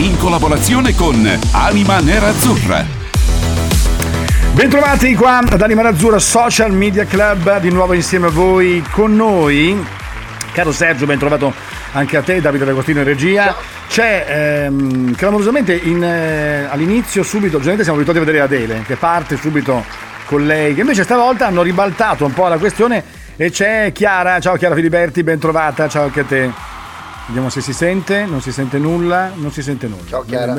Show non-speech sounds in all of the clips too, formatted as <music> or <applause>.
In collaborazione con Anima Nerazzurra. Bentrovati qua ad Anima Nerazzurra Social Media Club, di nuovo insieme a voi, con noi. Caro Sergio, ben trovato anche a te, Davide D'Agostino in regia. C'è ehm, clamorosamente in, eh, all'inizio, subito, generalmente siamo abituati a vedere Adele, che parte subito con lei, che invece stavolta hanno ribaltato un po' la questione e c'è Chiara, ciao Chiara Filiberti, ben trovata, ciao anche a te. Vediamo se si sente, non si sente nulla, non si sente nulla. Ciao, Chiara.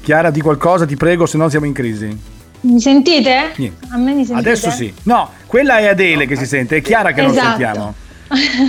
Chiara, di qualcosa, ti prego, se no siamo in crisi. Mi sentite? Niente. A me mi sentite? Adesso sì. No, quella è Adele che si sente, è Chiara che non Esatto. sentiamo.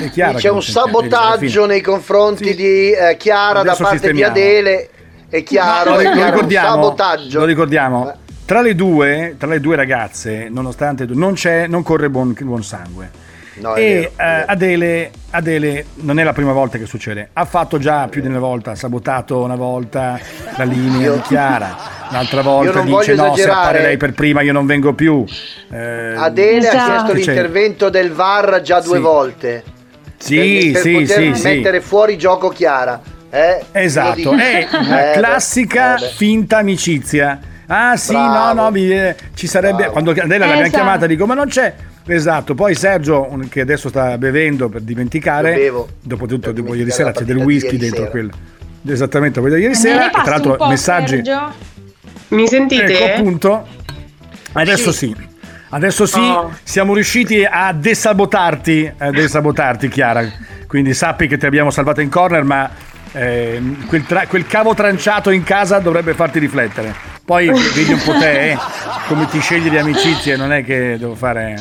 È Chiara C'è non un sentiamo. sabotaggio nei confronti Sì. di eh, Chiara da Adesso parte di sistemiamo. Adele. È chiaro, Lo, è lo chiaro, un ricordiamo, sabotaggio. lo ricordiamo. Tra le due, tra le due ragazze, nonostante non c'è, non corre buon, buon sangue. No, e vero, eh, vero. Adele, Adele non è la prima volta che succede, ha fatto già più di una volta, ha sabotato una volta la linea Io- di Chiara, l'altra Io volta dice no, se appare lei per prima io non vengo più. Eh, Adele Esatto. ha chiesto l'intervento del VAR già due Sì. volte. sì, per, per sì, poter sì, sì. mettere fuori gioco Chiara. Eh? Esatto, è <laughs> una Eh, classica beh. finta amicizia. Ah sì, Bravo. no, no, mi- eh, ci sarebbe... Bravo. Quando Adele l'abbiamo Esatto. chiamata dico, ma non c'è... Esatto, poi Sergio, che adesso sta bevendo per dimenticare, bevo dopo tutto, per dopo ieri dimenticare sera c'è del whisky dentro sera. quello. Esattamente, quello di ieri sera, e tra l'altro un po', messaggi... Sergio? Mi sentite? Ecco appunto, adesso sì. Adesso sì, Oh. siamo riusciti a desabotarti, a desabotarti Chiara, quindi sappi che ti abbiamo salvato in corner, ma ehm, quel, tra- quel cavo tranciato in casa dovrebbe farti riflettere. Poi vedi un po' te, eh, come ti scegli le amicizie, non è che devo fare...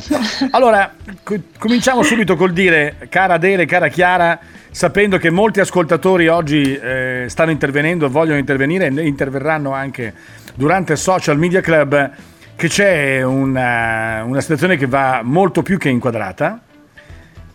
Allora, co- cominciamo subito col dire, cara Adele, cara Chiara, sapendo che molti ascoltatori oggi eh, stanno intervenendo, vogliono intervenire e interverranno anche durante il Social Media Club, che c'è una, una situazione che va molto più che inquadrata,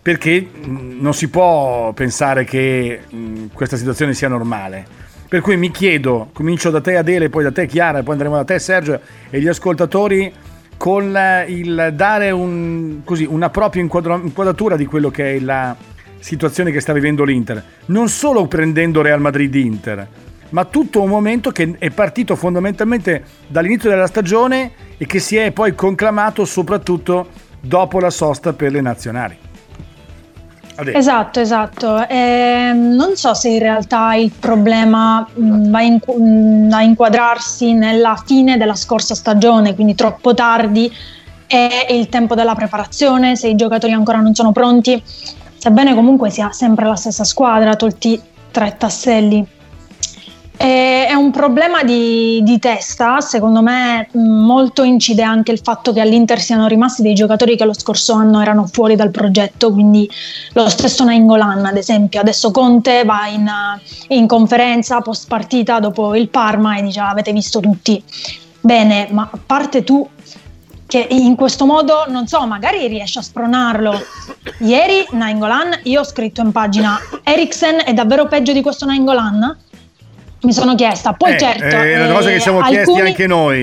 perché mh, non si può pensare che mh, questa situazione sia normale. Per cui mi chiedo, comincio da te Adele, poi da te Chiara, poi andremo da te Sergio e gli ascoltatori con il dare un- così, una propria inquadra- inquadratura di quello che è la situazione che sta vivendo l'Inter. Non solo prendendo Real Madrid-Inter, ma tutto un momento che è partito fondamentalmente dall'inizio della stagione e che si è poi conclamato soprattutto dopo la sosta per le nazionali. Esatto, esatto. Ehm, non so se in realtà il problema mh, va in- mh, a inquadrarsi nella fine della scorsa stagione, quindi troppo tardi, è il tempo della preparazione, se i giocatori ancora non sono pronti, sebbene comunque sia sempre la stessa squadra, tolti tre tasselli. È un problema di, di testa, secondo me molto incide anche il fatto che all'Inter siano rimasti dei giocatori che lo scorso anno erano fuori dal progetto, quindi lo stesso Nainggolan ad esempio, adesso Conte va in, eh, in conferenza post partita dopo il Parma e dice "Ah, avete visto tutti, bene, ma a parte tu che in questo modo, non so, magari riesci a spronarlo. Ieri Nainggolan, io ho scritto in pagina Eriksen è davvero peggio di questo Nainggolan? Mi sono chiesta, poi Eh, certo. È una cosa eh, che ci siamo chiesti alcuni- anche noi.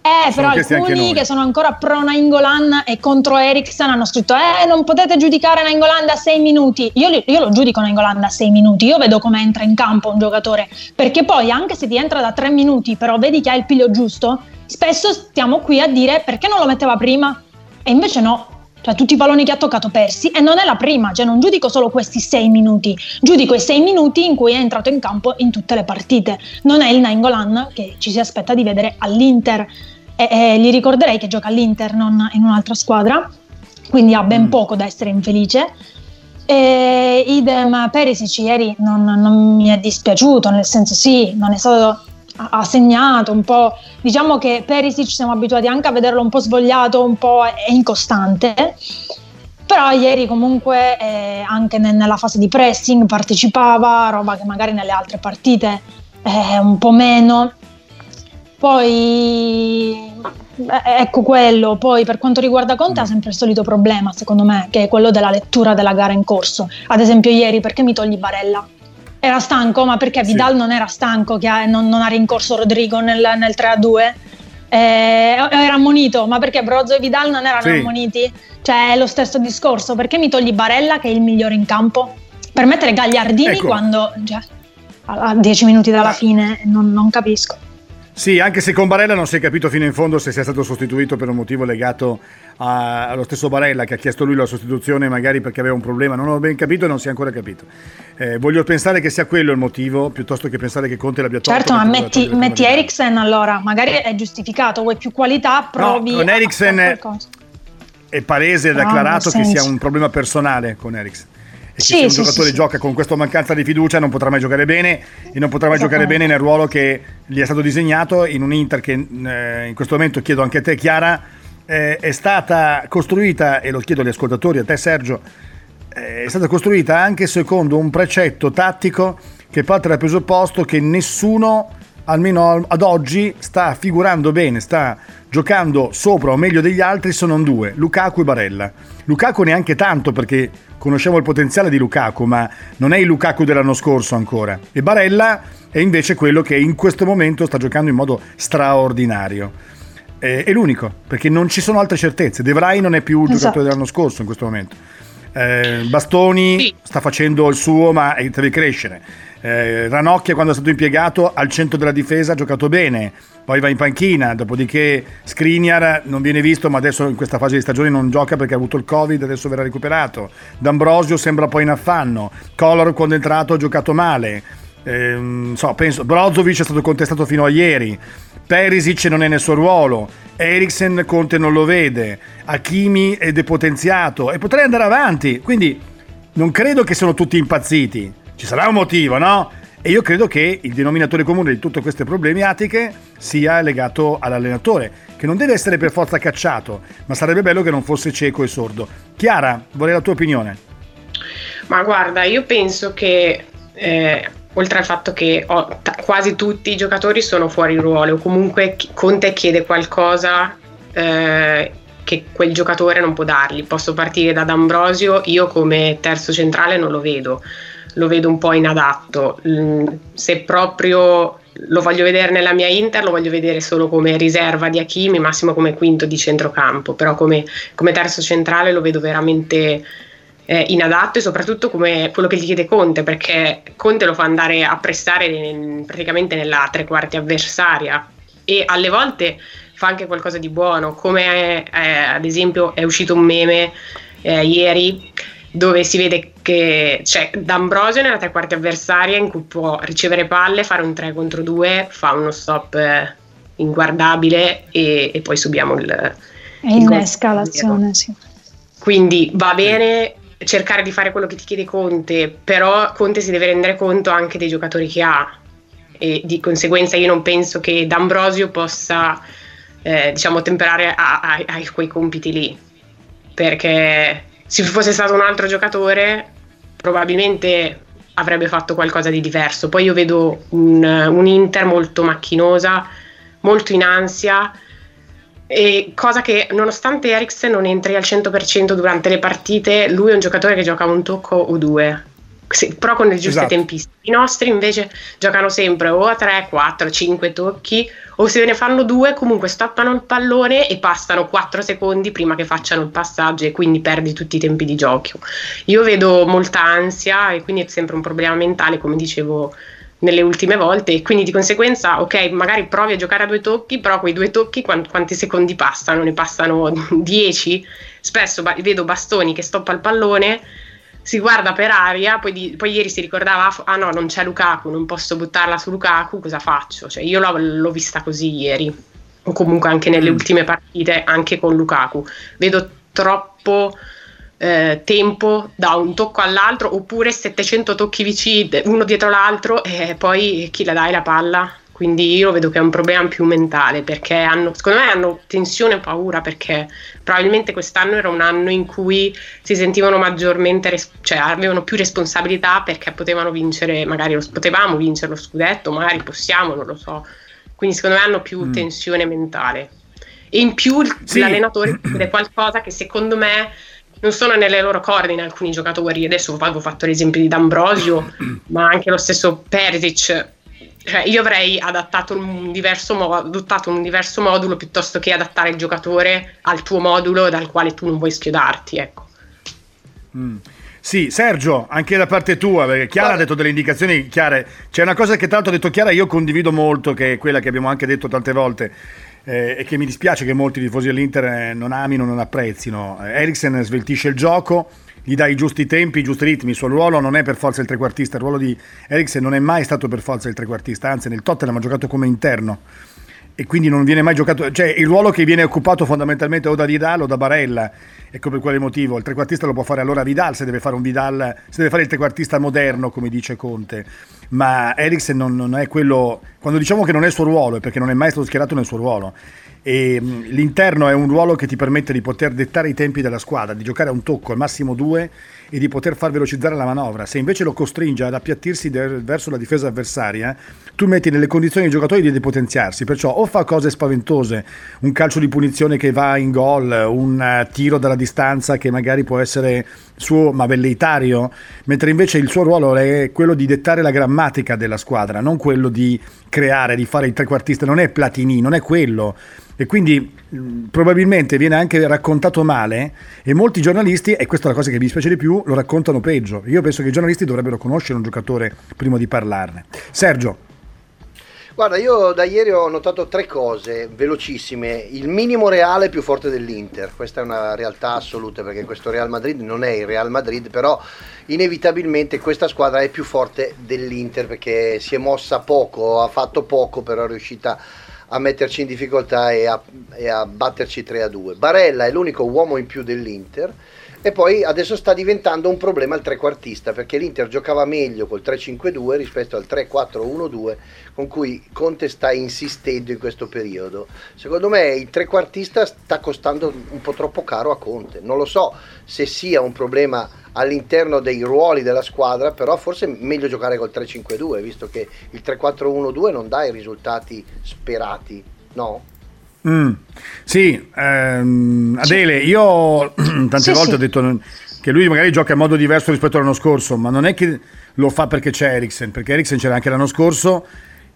eh, Siamo però chiesti alcuni che sono ancora pro Nainggolan e contro Eriksen hanno scritto eh non potete giudicare Nainggolan da 6 minuti. Io, io lo giudico Nainggolan da 6 minuti, io vedo come entra in campo un giocatore, perché poi anche se ti entra da 3 minuti però vedi che ha il piglio giusto, spesso stiamo qui a dire perché non lo metteva prima e invece no. Cioè, tutti i palloni che ha toccato persi e non è la prima, cioè non giudico solo questi 6 minuti, giudico i 6 minuti in cui è entrato in campo in tutte le partite. Non è il Nainggolan che ci si aspetta di vedere all'Inter e, e gli ricorderei che gioca all'Inter, non in un'altra squadra, quindi ha ben poco da essere infelice. E idem Perisic ieri non, non mi è dispiaciuto, nel senso sì, non è stato ha segnato un po', diciamo che Perisic siamo abituati anche a vederlo un po' svogliato, un po' incostante. Però ieri comunque eh, anche ne- nella fase di pressing partecipava, roba che magari nelle altre partite eh, un po' meno. Poi eh, ecco quello, poi per quanto riguarda Conte ha sempre il solito problema secondo me, che è quello della lettura della gara in corso. Ad esempio ieri perché mi togli Barella? Era stanco, ma perché Sì. Vidal non era stanco, che non, non ha rincorso Rodrigo nel, nel 3-2? Eh, era ammonito, ma perché Brozzo e Vidal non erano Sì. ammoniti? Cioè è lo stesso discorso, perché mi togli Barella che è il migliore in campo? Per mettere Gagliardini Ecco. quando... Cioè, a a 10 minuti dalla fine non, non capisco. Sì, anche se con Barella non si è capito fino in fondo se sia stato sostituito per un motivo legato a- allo stesso Barella che ha chiesto lui la sostituzione magari perché aveva un problema, non ho ben capito e non si è ancora capito. Eh, voglio pensare che sia quello il motivo piuttosto che pensare che Conte l'abbia tolto. Certo, ma metti, metti Eriksen allora, magari è giustificato, vuoi più qualità, provi con a Eriksen- qualcosa. È palese ed No, acclarato che sia un problema personale con Eriksen. E Sì, se un sì, giocatore sì, gioca con questa mancanza di fiducia non potrà mai giocare bene e non potrà mai giocare bene nel ruolo che gli è stato disegnato in un Inter che eh, in questo momento chiedo anche a te Chiara eh, è stata costruita e lo chiedo agli ascoltatori a te Sergio eh, è stata costruita anche secondo un precetto tattico che parte dal presupposto che nessuno almeno al- ad oggi sta figurando bene, sta giocando sopra o meglio degli altri se non due, Lukaku e Barella. Lukaku neanche tanto perché conosciamo il potenziale di Lukaku, ma non è il Lukaku dell'anno scorso ancora. E Barella è invece quello che in questo momento sta giocando in modo straordinario. È l'unico, perché non ci sono altre certezze. De Vrij non è più il Esatto. giocatore dell'anno scorso in questo momento. Eh, Bastoni Sì. sta facendo il suo, ma deve crescere. Eh, Ranocchia, quando è stato impiegato al centro della difesa, ha giocato bene. Poi va in panchina, dopodiché Skriniar non viene visto, ma adesso in questa fase di stagione non gioca perché ha avuto il Covid, adesso verrà recuperato. D'Ambrosio sembra poi in affanno. Color quando è entrato ha giocato male. Ehm, so, penso, Brozovic è stato contestato fino a ieri. Perisic non è nel suo ruolo. Eriksen Conte non lo vede. Hakimi è depotenziato. E potrei andare avanti. Quindi non credo che siano tutti impazziti. Ci sarà un motivo, no? E io credo che il denominatore comune di tutte queste problematiche sia legato all'allenatore, che non deve essere per forza cacciato, ma sarebbe bello che non fosse cieco e sordo. Chiara, vorrei la tua opinione. Ma guarda, io penso che eh, oltre al fatto che ho- ta- quasi tutti i giocatori sono fuori ruolo, o comunque Conte chiede qualcosa eh, che quel giocatore non può dargli. Posso partire da D'Ambrosio, io come terzo centrale non lo vedo, lo vedo un po' inadatto. Mm, Se proprio lo voglio vedere nella mia Inter, lo voglio vedere solo come riserva di Hakimi, massimo come quinto di centrocampo, però come, come terzo centrale lo vedo veramente eh, inadatto e soprattutto come quello che gli chiede Conte, perché Conte lo fa andare a prestare nel- praticamente nella tre quarti avversaria e alle volte fa anche qualcosa di buono, come eh, ad esempio è uscito un meme eh, ieri dove si vede che c'è D'Ambrosio nella tre quarti avversaria in cui può ricevere palle, fare un 3 contro 2, fa uno stop eh, inguardabile e, e poi subiamo il, E innesca l'azione, sì. Quindi va bene cercare di fare quello che ti chiede Conte, però Conte si deve rendere conto anche dei giocatori che ha. E di conseguenza io non penso che D'Ambrosio possa eh, diciamo temperare a, a- a quei compiti lì, perché se fosse stato un altro giocatore probabilmente avrebbe fatto qualcosa di diverso. Poi io vedo un, un Inter molto macchinosa, molto in ansia e cosa che nonostante Eriksen non entri al 100% durante le partite, lui è un giocatore che gioca un tocco o due, Sì, però con le giuste Esatto. tempistiche. I nostri invece giocano sempre o a 3, 4, 5 tocchi o se ne fanno due comunque stoppano il pallone e passano 4 secondi prima che facciano il passaggio e quindi perdi tutti i tempi di gioco. Io vedo molta ansia e quindi è sempre un problema mentale come dicevo nelle ultime volte e quindi di conseguenza ok magari provi a giocare a due tocchi però quei due tocchi quan- quanti secondi passano ne passano 10 spesso ba- vedo Bastoni che stoppa il pallone si guarda per aria poi, di- poi ieri si ricordava "Ah, ah no non c'è Lukaku non posso buttarla su Lukaku cosa faccio? Cioè io l'ho, l'ho vista così ieri o comunque anche nelle Mm. ultime partite anche con Lukaku. Vedo troppo eh, tempo da un tocco all'altro oppure 700 tocchi vicini uno dietro l'altro e poi chi la dai la palla quindi io vedo che è un problema più mentale perché hanno, secondo me hanno tensione e paura perché probabilmente quest'anno era un anno in cui si sentivano maggiormente, cioè avevano più responsabilità perché potevano vincere, magari lo, potevamo vincere lo scudetto, magari possiamo, non lo so. Quindi secondo me hanno più mm. tensione mentale. E in più sì. l'allenatore chiede <clears throat> qualcosa che secondo me non sono nelle loro corde in alcuni giocatori. Adesso avevo fatto l'esempio di D'Ambrosio, <clears throat> ma anche lo stesso Perisic cioè, io avrei adattato un, diverso mo- adottato un diverso modulo piuttosto che adattare il giocatore al tuo modulo dal quale tu non vuoi schiodarti. Ecco. Mm. Sì, Sergio, anche da parte tua, perché Chiara Guarda. ha detto delle indicazioni chiare. C'è una cosa che l'altro ha detto Chiara, io condivido molto, che è quella che abbiamo anche detto tante volte. Eh, e che mi dispiace che molti tifosi dell'Inter non amino, non apprezzino. Eriksen sveltisce il gioco, gli dà i giusti tempi, i giusti ritmi. Il suo ruolo non è per forza il trequartista, il ruolo di Eriksen non è mai stato per forza il trequartista, anzi nel Tottenham ha giocato come interno. E quindi non viene mai giocato, cioè il ruolo che viene occupato fondamentalmente o da Vidal o da Barella, ecco per quale motivo, il trequartista lo può fare allora Vidal se deve fare Vidal, se deve fare il trequartista moderno come dice Conte, ma Eriksen non, non è quello, quando diciamo che non è il suo ruolo è perché non è mai stato schierato nel suo ruolo e l'interno è un ruolo che ti permette di poter dettare i tempi della squadra, di giocare a un tocco, al massimo due e di poter far velocizzare la manovra. Se invece lo costringe ad appiattirsi de- verso la difesa avversaria, tu metti nelle condizioni i giocatori di depotenziarsi, perciò o fa cose spaventose, un calcio di punizione che va in gol, un uh, tiro dalla distanza che magari può essere suo ma velleitario, mentre invece il suo ruolo è quello di dettare la grammatica della squadra, non quello di creare, di fare il trequartista, non è Platini, non è quello e quindi mh, probabilmente viene anche raccontato male e molti giornalisti, e questa è la cosa che mi dispiace di più, lo raccontano peggio. Io penso che i giornalisti dovrebbero conoscere un giocatore prima di parlarne. Sergio. Guarda, io da ieri ho notato tre cose velocissime. Il minimo reale più forte dell'Inter, questa è una realtà assoluta perché questo Real Madrid non è il Real Madrid, però inevitabilmente questa squadra è più forte dell'Inter perché si è mossa poco, ha fatto poco, però è riuscita a a metterci in difficoltà e a, e a batterci 3 a 2. Barella è l'unico uomo in più dell'Inter e poi adesso sta diventando un problema il trequartista perché l'Inter giocava meglio col 3-5-2 rispetto al 3-4-1-2 con cui Conte sta insistendo in questo periodo. Secondo me il trequartista sta costando un po' troppo caro a Conte. Non lo so se sia un problema all'interno dei ruoli della squadra, però forse è meglio giocare col 3-5-2 visto che il 3-4-1-2 non dà i risultati sperati, no? Mm, sì, ehm, Adele, io <clears throat> tante sì, volte sì. ho detto che lui magari gioca in modo diverso rispetto all'anno scorso, ma non è che lo fa perché c'è Eriksen, perché Eriksen c'era anche l'anno scorso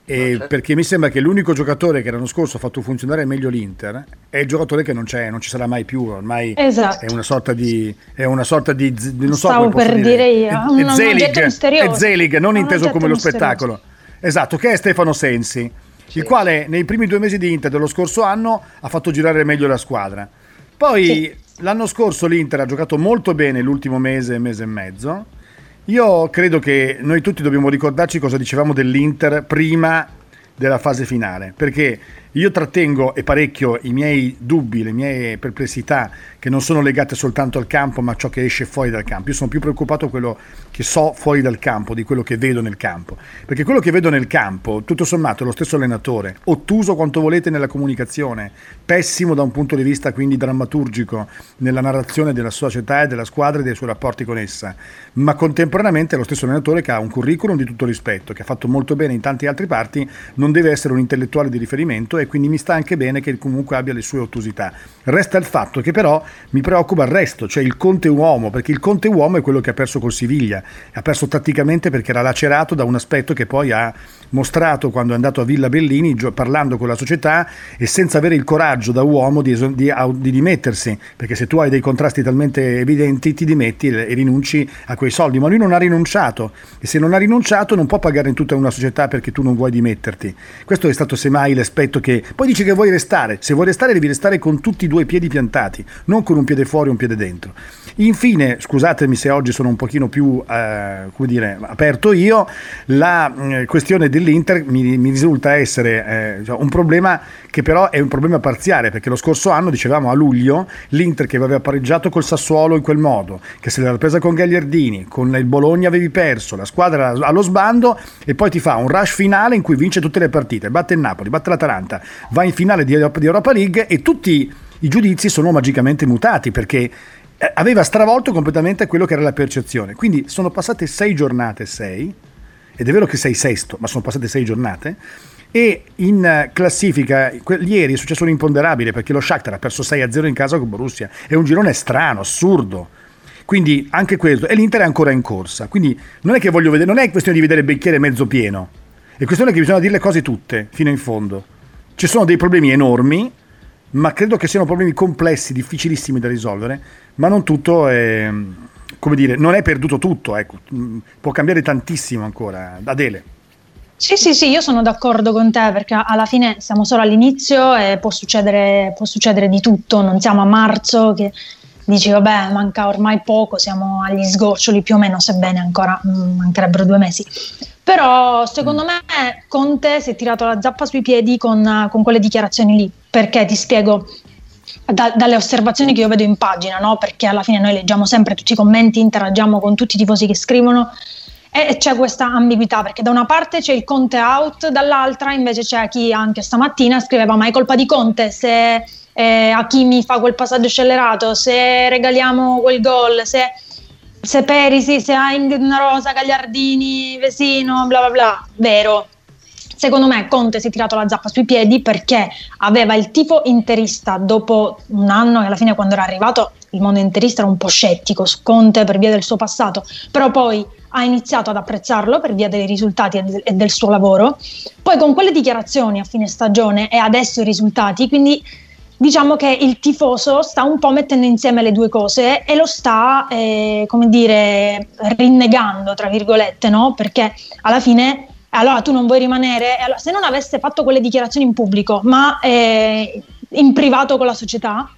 e certo. perché mi sembra che l'unico giocatore che l'anno scorso ha fatto funzionare meglio l'Inter è il giocatore che non c'è, non ci sarà mai più, ormai esatto. è una sorta di è una sorta di, non so Stavo per dire, dire io, è, è Zelig, è Zelig, non un inteso come lo spettacolo. Esatto, che è Stefano Sensi il quale nei primi due mesi di Inter dello scorso anno ha fatto girare meglio la squadra. Poi sì. l'anno scorso l'Inter ha giocato molto bene l'ultimo mese, mese e mezzo. Io credo che noi tutti dobbiamo ricordarci cosa dicevamo dell'Inter prima della fase finale, perché io trattengo e parecchio i miei dubbi, le mie perplessità che non sono legate soltanto al campo, ma a ciò che esce fuori dal campo. Io sono più preoccupato di quello che so fuori dal campo, di quello che vedo nel campo. Perché quello che vedo nel campo, tutto sommato, è lo stesso allenatore, ottuso quanto volete nella comunicazione, pessimo da un punto di vista quindi drammaturgico nella narrazione della società e della squadra e dei suoi rapporti con essa, ma contemporaneamente è lo stesso allenatore che ha un curriculum di tutto rispetto, che ha fatto molto bene in tanti altri parti, non deve essere un intellettuale di riferimento e quindi mi sta anche bene che comunque abbia le sue ottusità. Resta il fatto che però mi preoccupa il resto, cioè il Conte uomo, perché il Conte uomo è quello che ha perso col Siviglia, ha perso tatticamente perché era lacerato da un aspetto che poi ha mostrato quando è andato a Villa Bellini parlando con la società e senza avere il coraggio da uomo di, di, di dimettersi, perché se tu hai dei contrasti talmente evidenti ti dimetti e rinunci a quei soldi, ma lui non ha rinunciato e se non ha rinunciato non può pagare in tutta una società perché tu non vuoi dimetterti. Questo è stato semmai l'aspetto che perché poi dici che vuoi restare, se vuoi restare devi restare con tutti i due piedi piantati, non con un piede fuori e un piede dentro. Infine, scusatemi se oggi sono un pochino più eh, come dire, aperto io, la eh, questione dell'Inter mi, mi risulta essere eh, cioè, un problema che però è un problema parziale, perché lo scorso anno, dicevamo a luglio, l'Inter che aveva pareggiato col Sassuolo in quel modo, che se l'era presa con Gagliardini, con il Bologna avevi perso, la squadra allo sbando e poi ti fa un rush finale in cui vince tutte le partite, batte il Napoli, batte l'Atalanta, va in finale di Europa League e tutti i giudizi sono magicamente mutati perché eh, aveva stravolto completamente quello che era la percezione. Quindi sono passate sei giornate, sei, ed è vero che sei sesto, ma sono passate sei giornate, e in classifica ieri è successo un imponderabile perché lo Shakhtar ha perso 6-0 in casa con Borussia, è un girone strano, assurdo. Quindi anche questo, e l'Inter è ancora in corsa. Quindi non è che voglio vedere, non è questione di vedere il bicchiere mezzo pieno, è questione che bisogna dire le cose tutte, fino in fondo. Ci sono dei problemi enormi, ma credo che siano problemi complessi, difficilissimi da risolvere, ma non tutto è, come dire, non è perduto tutto, ecco. può cambiare tantissimo ancora. Adele. Sì, sì, sì, io sono d'accordo con te perché alla fine siamo solo all'inizio e può succedere, può succedere di tutto, non siamo a marzo che dici vabbè manca ormai poco, siamo agli sgoccioli più o meno, sebbene ancora mm, mancherebbero due mesi. Però secondo me Conte si è tirato la zappa sui piedi con, con quelle dichiarazioni lì, perché ti spiego, da, dalle osservazioni che io vedo in pagina, no? perché alla fine noi leggiamo sempre tutti i commenti, interagiamo con tutti i tifosi che scrivono e c'è questa ambiguità perché da una parte c'è il Conte out, dall'altra invece c'è chi anche stamattina scriveva ma è colpa di Conte se eh, Hakimi fa quel passaggio scellerato, se regaliamo quel gol, se, se Perisi, se una rosa, Gagliardini, Vesino, bla bla bla, vero. Secondo me Conte si è tirato la zappa sui piedi perché aveva il tifo interista dopo un anno e alla fine quando era arrivato il mondo interista era un po' scettico su Conte per via del suo passato, però poi ha iniziato ad apprezzarlo per via dei risultati e del suo lavoro, poi con quelle dichiarazioni a fine stagione e adesso i risultati, quindi diciamo che il tifoso sta un po' mettendo insieme le due cose e lo sta, eh, come dire, rinnegando, tra virgolette, no? Perché alla fine, allora tu non vuoi rimanere, allora, se non avesse fatto quelle dichiarazioni in pubblico, ma eh, in privato con la società,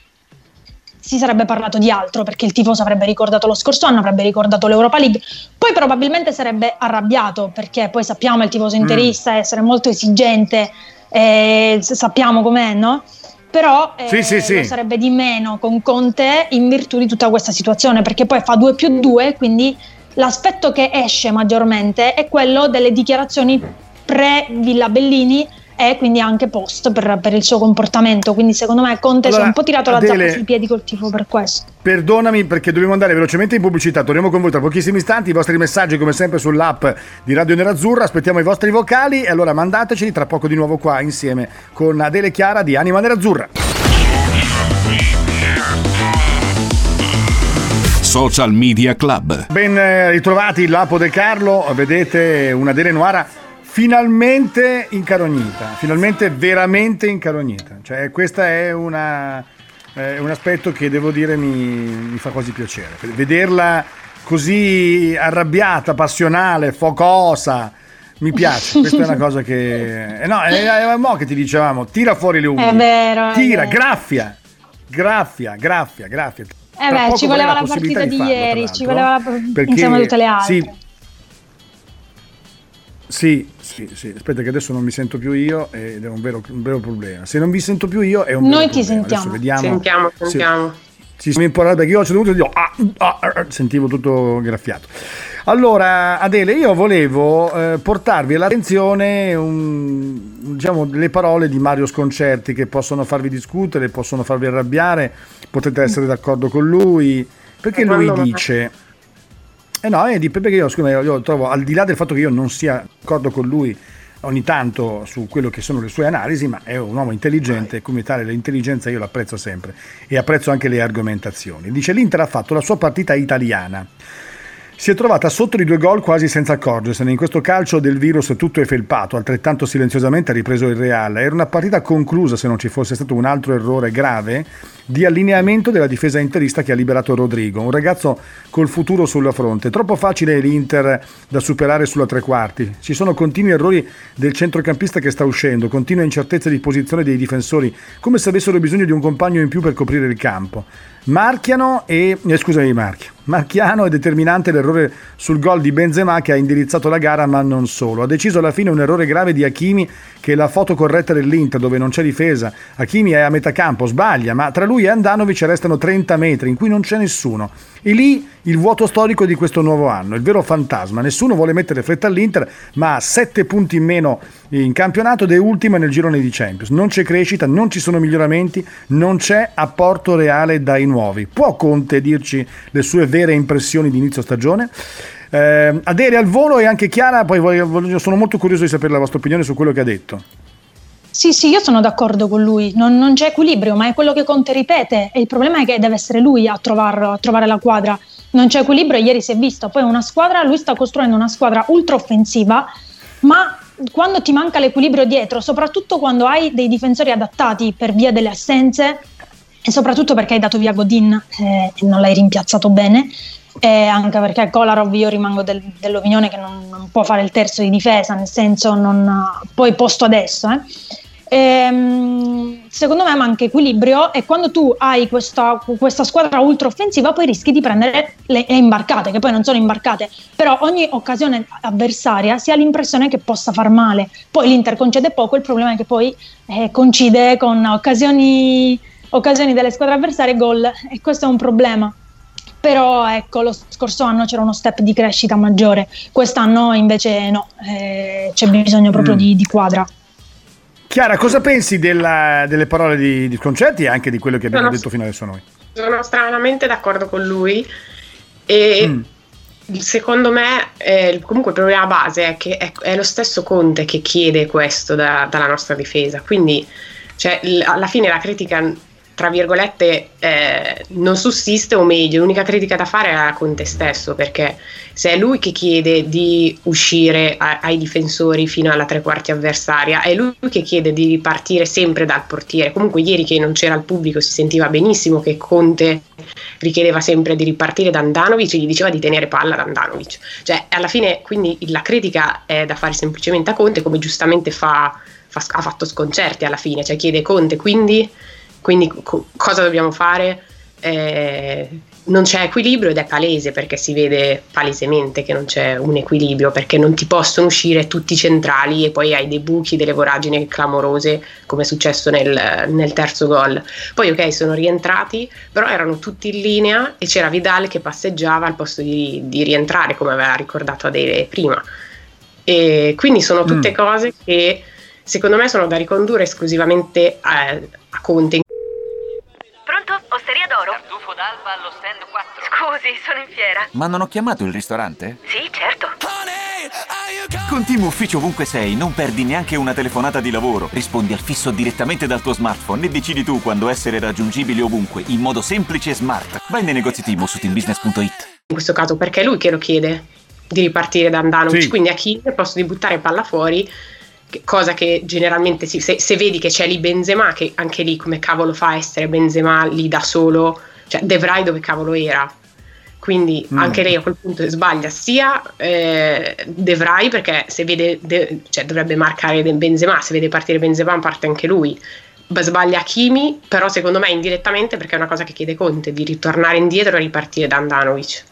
si sarebbe parlato di altro perché il tifoso avrebbe ricordato lo scorso anno, avrebbe ricordato l'Europa League, poi probabilmente sarebbe arrabbiato perché poi sappiamo il tifoso interista mm. essere molto esigente, eh, sappiamo com'è, no? Però eh, sì, sì, sì. sarebbe di meno con Conte in virtù di tutta questa situazione perché poi fa 2 più 2, quindi l'aspetto che esce maggiormente è quello delle dichiarazioni pre-Villa Bellini e quindi anche post per, per, il suo comportamento. Quindi secondo me Conte allora, si è un po' tirato la Adele, zappa sui piedi col tifo per questo. Perdonami perché dobbiamo andare velocemente in pubblicità. Torniamo con voi tra pochissimi istanti. I vostri messaggi come sempre sull'app di Radio Nerazzurra. Aspettiamo i vostri vocali e allora mandateceli tra poco di nuovo qua insieme con Adele Chiara di Anima Nerazzurra. Social Media Club. Ben eh, ritrovati Lapo De Carlo, vedete una Adele Noara finalmente incarognita, finalmente veramente incarognita. Cioè, questo è una, eh, un aspetto che devo dire mi, mi, fa quasi piacere. Vederla così arrabbiata, passionale, focosa. Mi piace, questa è una cosa che... Eh no, è, è mo che ti dicevamo, tira fuori le unghie. È vero. Tira, è vero. graffia, graffia, graffia, graffia. Eh beh, ci voleva la partita di, farlo, ieri, ci voleva perché, insieme a tutte le altre. Sì, sì, sì, sì, aspetta che adesso non mi sento più io ed è un vero, un vero problema. Se non vi sento più io è un Noi ti problema. sentiamo. vediamo. Sentiamo, sentiamo. Ci siamo imparati perché io ho dovuto dire ah, ah, ah, sentivo tutto graffiato. Allora, Adele, io volevo eh, portarvi all'attenzione un, diciamo, le parole di Mario Sconcerti che possono farvi discutere, possono farvi arrabbiare, potete essere d'accordo con lui, perché lui dice eh no, Pepe che io, scusa, io trovo, al di là del fatto che io non sia d'accordo con lui ogni tanto su quello che sono le sue analisi, ma è un uomo intelligente e come tale l'intelligenza io l'apprezzo sempre e apprezzo anche le argomentazioni. Dice l'Inter ha fatto la sua partita italiana. Si è trovata sotto di due gol quasi senza accorgersene. In questo calcio del virus tutto è felpato, altrettanto silenziosamente ha ripreso il Real. Era una partita conclusa se non ci fosse stato un altro errore grave di allineamento della difesa interista che ha liberato Rodrigo, un ragazzo col futuro sulla fronte. Troppo facile l'Inter da superare sulla tre quarti. Ci sono continui errori del centrocampista che sta uscendo, continue incertezze di posizione dei difensori, come se avessero bisogno di un compagno in più per coprire il campo. Marchiano e eh, scusami Marchio. Marchiano è determinante l'errore sul gol di Benzema che ha indirizzato la gara, ma non solo. Ha deciso alla fine un errore grave di Hakimi che è la foto corretta dell'Inter dove non c'è difesa. Hakimi è a metà campo, sbaglia, ma tra lui e Andanovic restano 30 metri in cui non c'è nessuno. E lì il vuoto storico di questo nuovo anno, il vero fantasma. Nessuno vuole mettere fretta all'Inter, ma ha 7 punti in meno in campionato ed è ultima nel girone di Champions. Non c'è crescita, non ci sono miglioramenti, non c'è apporto reale dai nuovi. Può Conte dirci le sue vere impressioni di inizio stagione? Eh, Adele al volo e anche Chiara, poi voglio, sono molto curioso di sapere la vostra opinione su quello che ha detto. Sì, sì, io sono d'accordo con lui, non, non, c'è equilibrio, ma è quello che Conte ripete e il problema è che deve essere lui a, trovarlo, a trovare la quadra. Non c'è equilibrio, ieri si è visto, poi una squadra, lui sta costruendo una squadra ultra offensiva, ma quando ti manca l'equilibrio dietro, soprattutto quando hai dei difensori adattati per via delle assenze e soprattutto perché hai dato via Godin eh, e non l'hai rimpiazzato bene, e anche perché Kolarov io rimango del, dell'opinione che non, non, può fare il terzo di difesa, nel senso non poi posto adesso. Eh. Ehm, secondo me manca equilibrio e quando tu hai questa, questa squadra ultra offensiva poi rischi di prendere le, le, imbarcate, che poi non sono imbarcate, però ogni occasione avversaria si ha l'impressione che possa far male. Poi l'Inter concede poco, il problema è che poi eh, concide con occasioni, occasioni delle squadre avversarie gol e questo è un problema però ecco lo scorso anno c'era uno step di crescita maggiore, quest'anno invece no, eh, c'è bisogno proprio mm. di, di, quadra. Chiara, cosa pensi della, delle parole di, di Concetti e anche di quello che abbiamo sono, detto fino adesso noi? Sono stranamente d'accordo con lui e mm. secondo me eh, comunque il problema base è che è, è, lo stesso Conte che chiede questo da, dalla nostra difesa, quindi cioè, l- alla fine la critica tra virgolette, eh, non sussiste, o meglio, l'unica critica da fare è a Conte stesso, perché se è lui che chiede di uscire a, ai difensori fino alla tre quarti avversaria, è lui che chiede di ripartire sempre dal portiere. Comunque ieri che non c'era il pubblico si sentiva benissimo che Conte richiedeva sempre di ripartire da Andanovic e gli diceva di tenere palla da Andanovic. Cioè, alla fine, quindi la critica è da fare semplicemente a Conte, come giustamente fa, fa, ha fatto sconcerti alla fine, cioè chiede Conte, quindi quindi co- cosa dobbiamo fare? Eh, non c'è equilibrio ed è palese perché si vede palesemente che non c'è un equilibrio perché non ti possono uscire tutti i centrali e poi hai dei buchi, delle voragini clamorose come è successo nel, nel terzo gol. Poi ok sono rientrati però erano tutti in linea e c'era Vidal che passeggiava al posto di, di rientrare come aveva ricordato Adele prima. E quindi sono tutte mm. cose che secondo me sono da ricondurre esclusivamente a, a Conte Osteria d'oro? Tartufo d'alba allo stand 4. Scusi, sono in fiera. Ma non ho chiamato il ristorante? Sì, certo. Con Team Ufficio ovunque sei, non perdi neanche una telefonata di lavoro. Rispondi al fisso direttamente dal tuo smartphone e decidi tu quando essere raggiungibile ovunque, in modo semplice e smart. Vai nei negozi Team su teambusiness.it. In questo caso perché è lui che lo chiede di ripartire da Andanovic, sì. quindi a chi posso di buttare palla fuori cosa che generalmente si, se, se, vedi che c'è lì Benzema, che anche lì come cavolo fa a essere Benzema lì da solo, cioè De Vrij dove cavolo era? Quindi mm. anche lei a quel punto sbaglia sia eh, De Vrij perché se vede, de, cioè dovrebbe marcare Benzema, se vede partire Benzema parte anche lui. Sbaglia Kimi, però secondo me indirettamente perché è una cosa che chiede Conte di ritornare indietro e ripartire da Andanovic.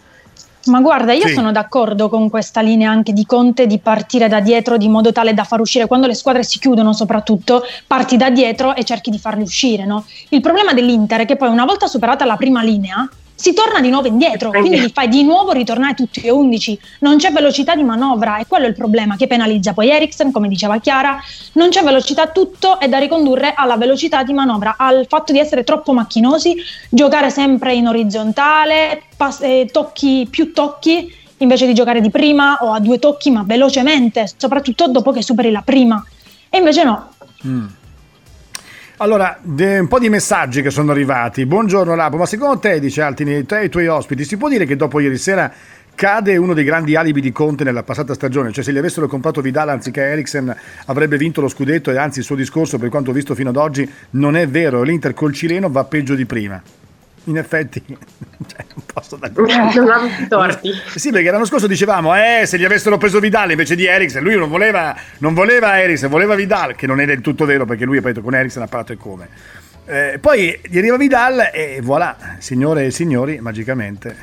Ma guarda, io sì. sono d'accordo con questa linea anche di Conte di partire da dietro di modo tale da far uscire quando le squadre si chiudono, soprattutto parti da dietro e cerchi di farli uscire. No? Il problema dell'Inter è che poi una volta superata la prima linea si torna di nuovo indietro, quindi li fai di nuovo ritornare tutti e 11. Non c'è velocità di manovra e quello è il problema che penalizza poi Eriksen, come diceva Chiara. Non c'è velocità, tutto è da ricondurre alla velocità di manovra, al fatto di essere troppo macchinosi, giocare sempre in orizzontale, pass- eh, tocchi più tocchi invece di giocare di prima o a due tocchi ma velocemente, soprattutto dopo che superi la prima. E invece no. Mm. Allora, un po' di messaggi che sono arrivati. Buongiorno Lapo, ma secondo te, dice Altini, te e i tuoi ospiti, si può dire che dopo ieri sera cade uno dei grandi alibi di Conte nella passata stagione, cioè se gli avessero comprato Vidal anziché Eriksen avrebbe vinto lo scudetto e anzi il suo discorso per quanto visto fino ad oggi non è vero, l'Inter col cileno va peggio di prima. In effetti, <laughs> cioè, non posso dare non ha torti. Sì, perché l'anno scorso dicevamo, eh, se gli avessero preso Vidal invece di Eriksen, lui non voleva, non voleva Eriksen, voleva Vidal, che non è del tutto vero perché lui ha detto con Eriksen ha parlato e come. Eh, poi gli arriva Vidal e voilà, signore e signori, magicamente.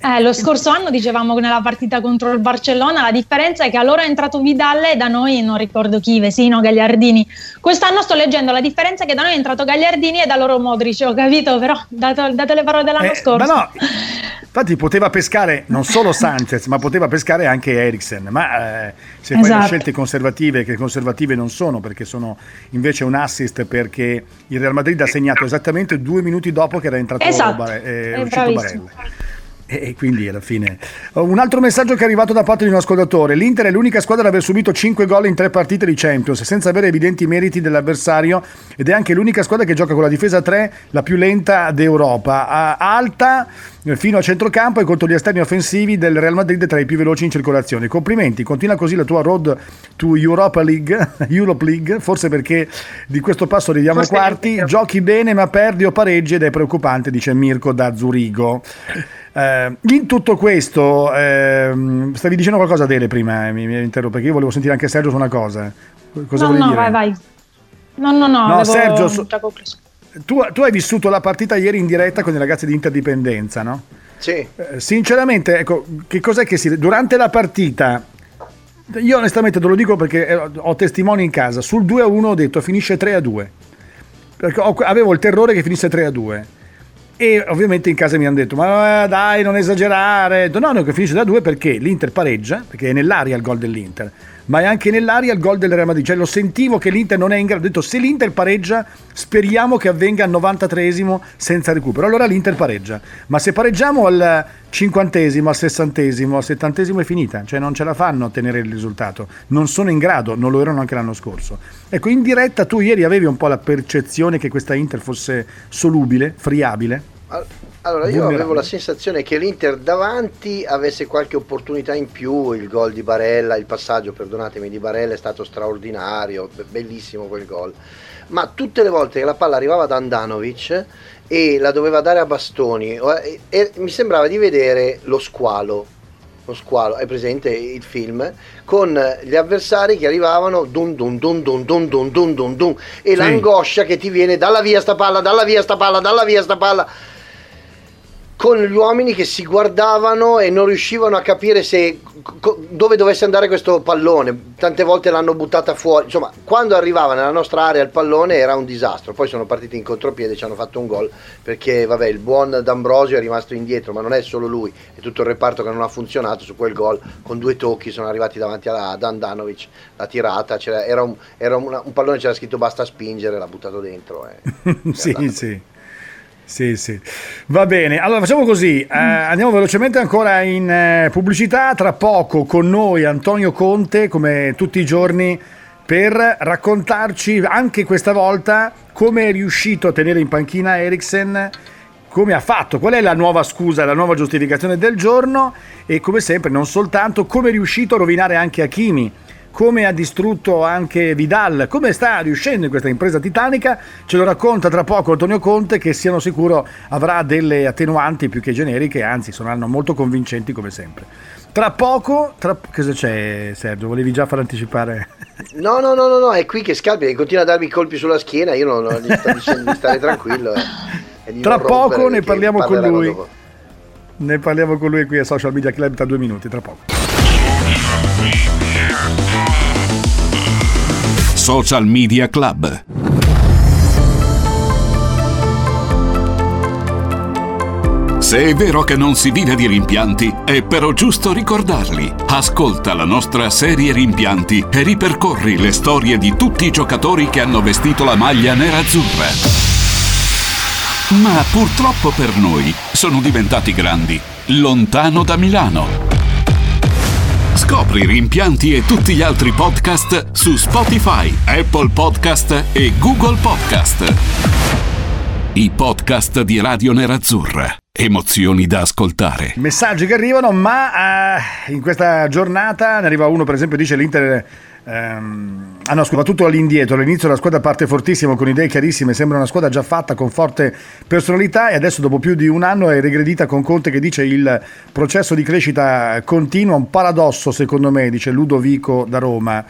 Eh, lo scorso anno dicevamo nella partita contro il Barcellona la differenza è che allora è entrato Vidal e da noi non ricordo chi, Vesino, Gagliardini. Quest'anno sto leggendo la differenza è che da noi è entrato Gagliardini e da loro Modric, ho capito, però dato, dato le parole dell'anno Eh, scorso. No, infatti poteva pescare non solo Sanchez, ma poteva pescare anche Eriksen. Ma eh, se le Esatto. scelte conservative, che conservative non sono, perché sono invece un assist, perché il Real Madrid ha segnato esattamente due minuti dopo che era entrato Esatto, Bare- eh, bravissimo. Barella. E quindi alla fine. Oh, Un altro messaggio che è arrivato da parte di un ascoltatore: l'Inter è l'unica squadra ad aver subito 5 gol in 3 partite di Champions, senza avere evidenti meriti dell'avversario, ed è anche l'unica squadra che gioca con la difesa 3, la più lenta d'Europa, A- alta fino a centrocampo e contro gli esterni offensivi del Real Madrid tra i più veloci in circolazione. Complimenti, continua così la tua road to Europa League, <laughs> Europe League, forse perché di questo passo arriviamo ai Forse quarti, giochi bene ma perdi o pareggi ed è preoccupante, dice Mirko da Zurigo. Eh, in tutto questo, ehm, stavi dicendo qualcosa Dele prima, eh, mi, mi interrompo perché io volevo sentire anche Sergio su una cosa. Cosa no, volevi no, dire? vai, vai. No, no, no, No, avevo Sergio, so-. Tu, tu hai vissuto la partita ieri in diretta con i ragazzi di Interdipendenza, no? Sì. Eh, sinceramente, ecco, che cos'è che si... Durante la partita, io onestamente te lo dico perché eh, ho testimoni in casa, sul 2-1 ho detto finisce 3-2, perché ho- avevo il terrore che finisse 3-2. E ovviamente in casa mi hanno detto: Ma eh, dai, non esagerare. No, no, che finisce da 2 perché l'Inter pareggia, perché è nell'aria il gol dell'Inter, ma è anche nell'aria il gol del Real Madrid. Cioè, lo sentivo che l'Inter non è in grado. Ho detto: Se l'Inter pareggia, speriamo che avvenga al 93esimo senza recupero. Allora l'Inter pareggia. Ma se pareggiamo al 50esimo, al 60esimo, al 70esimo è finita. Cioè, non ce la fanno a ottenere il risultato. Non sono in grado, non lo erano anche l'anno scorso. Ecco, in diretta tu ieri avevi un po' la percezione che questa Inter fosse solubile, friabile. Al- Allora, io avevo la sensazione che l'Inter davanti avesse qualche opportunità in più, il gol di Barella, il passaggio, perdonatemi, di Barella è stato straordinario, be- bellissimo quel gol. Ma tutte le volte che la palla arrivava da Andanovic e la doveva dare a Bastoni, e- e mi sembrava di vedere lo squalo. Lo squalo, è presente il film? Con gli avversari che arrivavano dun dun dun dun dun dun dun dun dun e Sì. l'angoscia che ti viene dalla via sta palla, dalla via sta palla, dalla via sta palla con gli uomini che si guardavano e non riuscivano a capire se, co- dove dovesse andare questo pallone. Tante volte l'hanno buttata fuori. Insomma, quando arrivava nella nostra area il pallone era un disastro. Poi sono partiti in contropiede e ci hanno fatto un gol perché, vabbè, il buon D'Ambrosio è rimasto indietro, ma non è solo lui, è tutto il reparto che non ha funzionato su quel gol. Con due tocchi sono arrivati davanti alla- ad Andanovic, la tirata, c'era- era, un, era una- un pallone, c'era scritto basta spingere, l'ha buttato dentro. eh. <laughs> sì, sì. Sì, sì. Va bene, allora facciamo così, eh, andiamo velocemente ancora in eh, pubblicità, tra poco con noi Antonio Conte, come tutti i giorni, per raccontarci anche questa volta come è riuscito a tenere in panchina Eriksen, come ha fatto, qual è la nuova scusa, la nuova giustificazione del giorno e come sempre, non soltanto, come è riuscito a rovinare anche Hakimi come ha distrutto anche Vidal, come sta riuscendo in questa impresa titanica, ce lo racconta tra poco Antonio Conte che siano sicuro avrà delle attenuanti più che generiche, anzi saranno molto convincenti come sempre. Tra poco, tra... cosa c'è Sergio? Volevi già far anticipare? No, no, no, no, no, è qui che scalpi, che continua a darmi colpi sulla schiena, io non, non gli sto dicendo di stare tranquillo. eh, e Tra poco ne parliamo con lui. dopo. Ne parliamo con lui qui a Social Media Club tra due minuti, tra poco. Social Media Club. Se è vero che non si vive di rimpianti, è però giusto ricordarli. Ascolta la nostra serie Rimpianti e ripercorri le storie di tutti i giocatori che hanno vestito la maglia nerazzurra. Ma purtroppo per noi sono diventati grandi, lontano da Milano. Scopri Rimpianti e tutti gli altri podcast su Spotify, Apple Podcast e Google Podcast. I podcast di Radio Nerazzurra. emozioni da ascoltare. Messaggi che arrivano, ma eh, in questa giornata ne arriva uno, per esempio, dice l'Inter. Ehm, ah no, scusa, va tutto all'indietro. All'inizio la squadra parte fortissimo, con idee chiarissime. Sembra una squadra già fatta, con forte personalità. E adesso, dopo più di un anno, è regredita con Conte che dice il processo di crescita continua. Un paradosso, secondo me, dice Ludovico da Roma.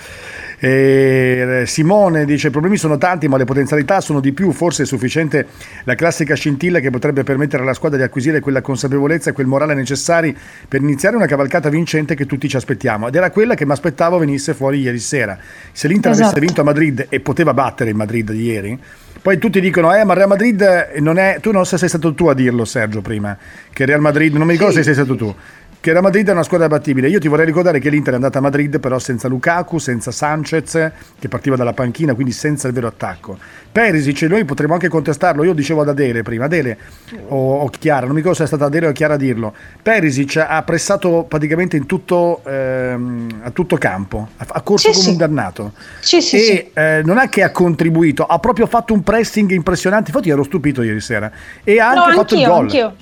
E Simone dice: I problemi sono tanti, ma le potenzialità sono di più. Forse è sufficiente la classica scintilla che potrebbe permettere alla squadra di acquisire quella consapevolezza e quel morale necessari per iniziare una cavalcata vincente che tutti ci aspettiamo. Ed era quella che mi aspettavo venisse fuori ieri sera. Se l'Inter Esatto. avesse vinto a Madrid e poteva battere il Madrid di ieri, poi tutti dicono: Eh, ma Real Madrid non è. Tu non sei stato tu a dirlo, Sergio, prima. Che Real Madrid, non mi ricordo Sì. se sei stato tu. Che Real Madrid è una squadra battibile. Io ti vorrei ricordare che l'Inter è andata a Madrid, però senza Lukaku, senza Sanchez, che partiva dalla panchina, quindi senza il vero attacco. Perisic, noi potremmo anche contestarlo. Io dicevo ad Adele prima, Adele o, o Chiara, non mi ricordo se è stata Adele o Chiara a dirlo. Perisic ha pressato praticamente in tutto, ehm, a tutto campo, ha, ha corso Sì, come sì. un dannato. Sì, sì, e eh, non è che ha contribuito, ha proprio fatto un pressing impressionante. Infatti, ero stupito ieri sera. E ha No, anche fatto il gol. anch'io.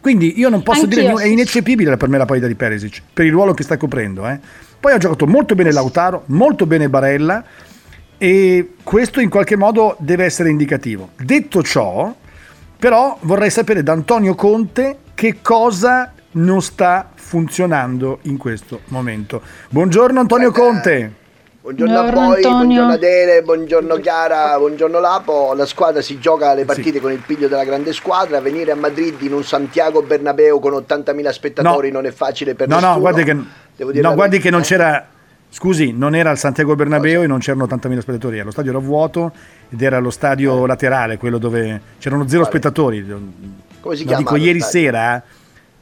Quindi io non posso Anch'io, dire, è sì, ineccepibile per me la parità di Perisic, per il ruolo che sta coprendo. eh. Poi ha giocato molto bene Lautaro, molto bene Barella e questo in qualche modo deve essere indicativo. Detto ciò, però vorrei sapere da Antonio Conte che cosa non sta funzionando in questo momento. Buongiorno Antonio Conte. Buongiorno a Buongiorno, voi, Antonio. buongiorno Adele, buongiorno Chiara, buongiorno Lapo. La squadra si gioca le partite con il piglio della grande squadra. Venire a Madrid in un Santiago Bernabeu con 80.000 spettatori No. non è facile per No, nessuno. no, guardi che, Devo dire no, guardi che non eh. c'era. Scusi, non era al Santiago Bernabeo e non c'erano 80.000 spettatori. Lo stadio era vuoto ed era lo stadio laterale, quello dove c'erano zero Quale? spettatori. Come si Lo chiama? dico lo ieri stadio? sera.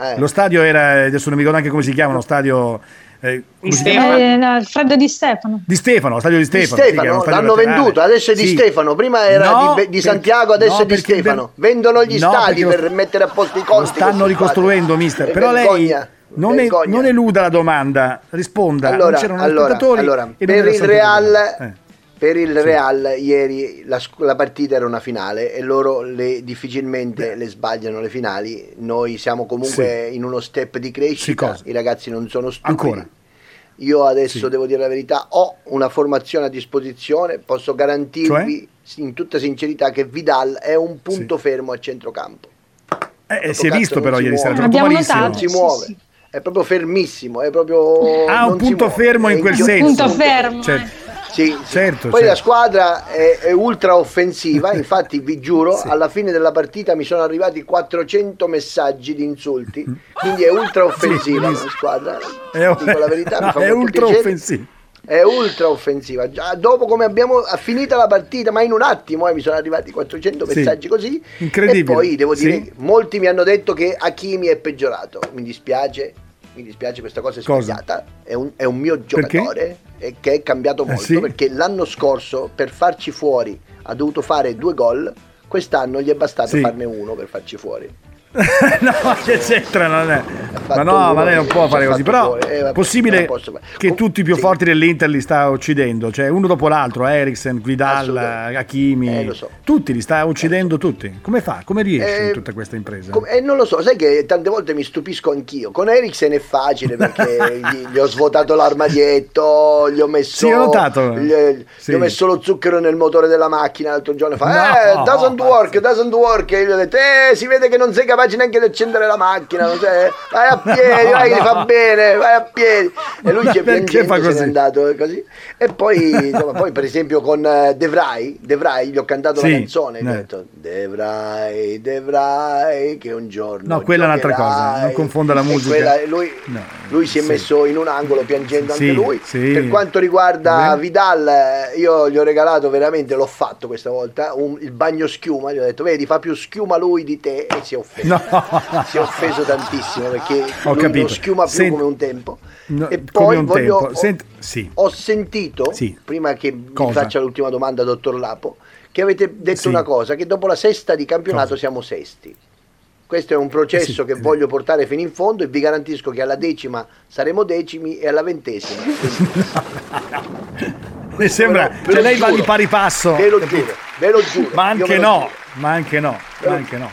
Eh. Lo stadio era, adesso non mi ricordo neanche come si chiama, uno stadio eh, Di? Stefano. Eh, no, Alfredo Di Stefano. Di Stefano, stadio di Di Stefano. sì, era Stefano, stadio l'hanno laterale. venduto, adesso è di Sì. Stefano, prima era No, di, di Santiago, adesso no, è di Stefano. Ber- Vendono gli No, stadi perché lo- per mettere a posto i conti. Lo stanno ricostruendo, qua. mister. È Però lei non, è- non eluda la domanda, risponda. Allora, non c'erano allora, allora, e non per il Real. Eh. Per il Real ieri la, la partita era una finale e loro le- difficilmente le sbagliano le finali. Noi siamo comunque in uno step di Sì, crescita, i ragazzi non sono stupidi. Ancora? Io adesso Sì. devo dire la verità, ho una formazione a disposizione, posso garantirvi in tutta sincerità che Vidal è un punto Sì. fermo a centrocampo. Eh, si è visto però ieri sera, Abbiamo. Non si sì, muove. sì. È proprio fermissimo, è proprio Ah, un punto muove. fermo in quel senso. Punto fermo. Cioè, eh. Sì, sì. Certo, Poi certo. la squadra è, è ultra offensiva, infatti vi giuro, Sì. alla fine della partita mi sono arrivati 400 messaggi di insulti, quindi è ultra offensiva la benissimo. squadra. È, Dico la verità, no, è ultra piacere. offensivo. È ultra offensiva. Già dopo come abbiamo finita la partita, ma in un attimo eh, mi sono arrivati 400 Sì. messaggi così. Incredibile. E poi devo dire, Sì. molti mi hanno detto che Hakimi è peggiorato. Mi dispiace, mi dispiace, questa cosa è sbagliata. È un, è un mio Perché? giocatore e che è cambiato Eh, molto sì? perché l'anno scorso per farci fuori ha dovuto fare due gol. Quest'anno gli è bastato Sì. farne uno per farci fuori. <laughs> no, che c'entra, non è. Ma no, ma lei non può fare così. Però. Eh, è possibile che tutti i più forti dell'Inter li sta uccidendo, cioè uno dopo l'altro, Eriksen, Assolutamente. Hakimi, Eh, so. tutti li sta uccidendo tutti. Come fa? Come riesce Eh, in tutta questa impresa? Com- eh, non lo so, sai che tante volte mi stupisco anch'io. Con Eriksen è facile perché <laughs> gli, gli ho svuotato l'armadietto, gli ho messo, Sì, ho notato. Gli, gli Sì. ho messo lo zucchero nel motore della macchina. L'altro giorno fa: No, Eh, doesn't pazzo. work, doesn't work. E io gli ho detto: Eh, si vede che non sei capace neanche di accendere la macchina. sei- vai a piedi, No, vai, che no. fa bene, vai a piedi. E lui perché piangendo, fa se n'è così? andato così. E poi, insomma, poi per esempio con eh, De Vrij, De Vrij, gli ho cantato Sì, la canzone. Gli ho eh. detto: De Vrij, De Vrij, che un giorno. No, quella è un'altra cosa, non confonda la musica. quella- lui, No, lui si è sì. messo in un angolo piangendo Sì, anche lui. sì. Per quanto riguarda. Vidal, eh, io gli ho regalato veramente, l'ho fatto questa volta, un- il bagno schiuma. Gli ho detto: Vedi, fa più schiuma lui di te. E si è offeso. No. Si è offeso tantissimo perché Ho capito. non schiuma più Sent- come un tempo. No, e poi voglio, tempo. Sent- sì. ho sentito, Sì. prima che mi Cosa? faccia l'ultima domanda, dottor Lapo, che avete detto Sì. una cosa, che dopo la sesta di campionato Cosa? siamo sesti. Questo è un processo Eh che voglio portare fino in fondo e vi garantisco che alla decima saremo decimi e alla ventesima. Mi sembra, ve cioè lei va di giuro. pari passo. Ve lo giuro, ve lo giuro. Ma anche no, giuro. ma anche no, ma anche no.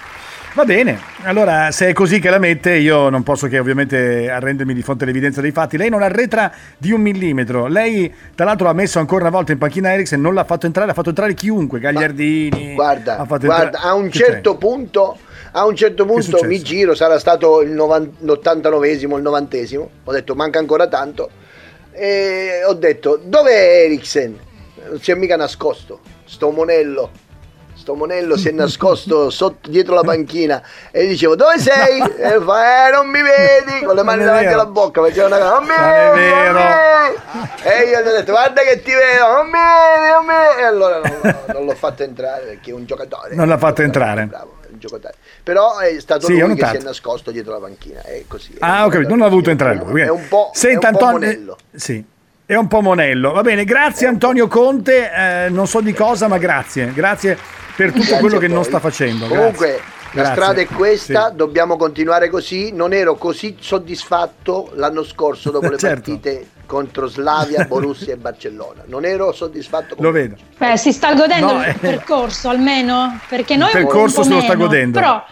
Va bene, allora se è così che la mette io non posso che ovviamente arrendermi di fronte all'evidenza dei fatti. Lei non arretra di un millimetro, lei tra l'altro ha messo ancora una volta in panchina Eriksen, non l'ha fatto entrare, ha fatto entrare chiunque, Gagliardini. Guarda, ha guarda entrare- a un certo c'è? punto, a un certo punto mi giro, sarà stato il novan- l'89esimo, il 90esimo, ho detto manca ancora tanto e ho detto dov'è Eriksen? Non si è mica nascosto, sto monello. Sto monello si è nascosto sotto, dietro la panchina e dicevo dove sei? E fa, eh non mi vedi con le mani davanti alla bocca faceva una cosa non mi vedi, non vero. mi vedi". e io gli ho detto guarda che ti vedo non mi vedi non mi vedi e allora non, non l'ho fatto entrare perché è un giocatore Non l'ha fatto entrare. bravo, giocatore. però è stato Sì, lui che si è nascosto dietro la panchina è così è Ah, capito, non ha voluto entrare lui. è un po', Senta, è un po' Antonio- monello Sì, è un po' monello. Va bene, grazie Antonio Conte, eh, non so di cosa, ma grazie. Grazie per tutto quello che non sta facendo. Comunque, grazie. la Grazie. strada è questa, Sì. dobbiamo continuare così. Non ero così soddisfatto l'anno scorso dopo <laughs> le Certo. partite contro Slavia, Borussia e Barcellona. Non ero soddisfatto Lo vedo. Beh, si sta godendo No, il eh. percorso almeno, perché noi Il percorso se lo sta godendo. Però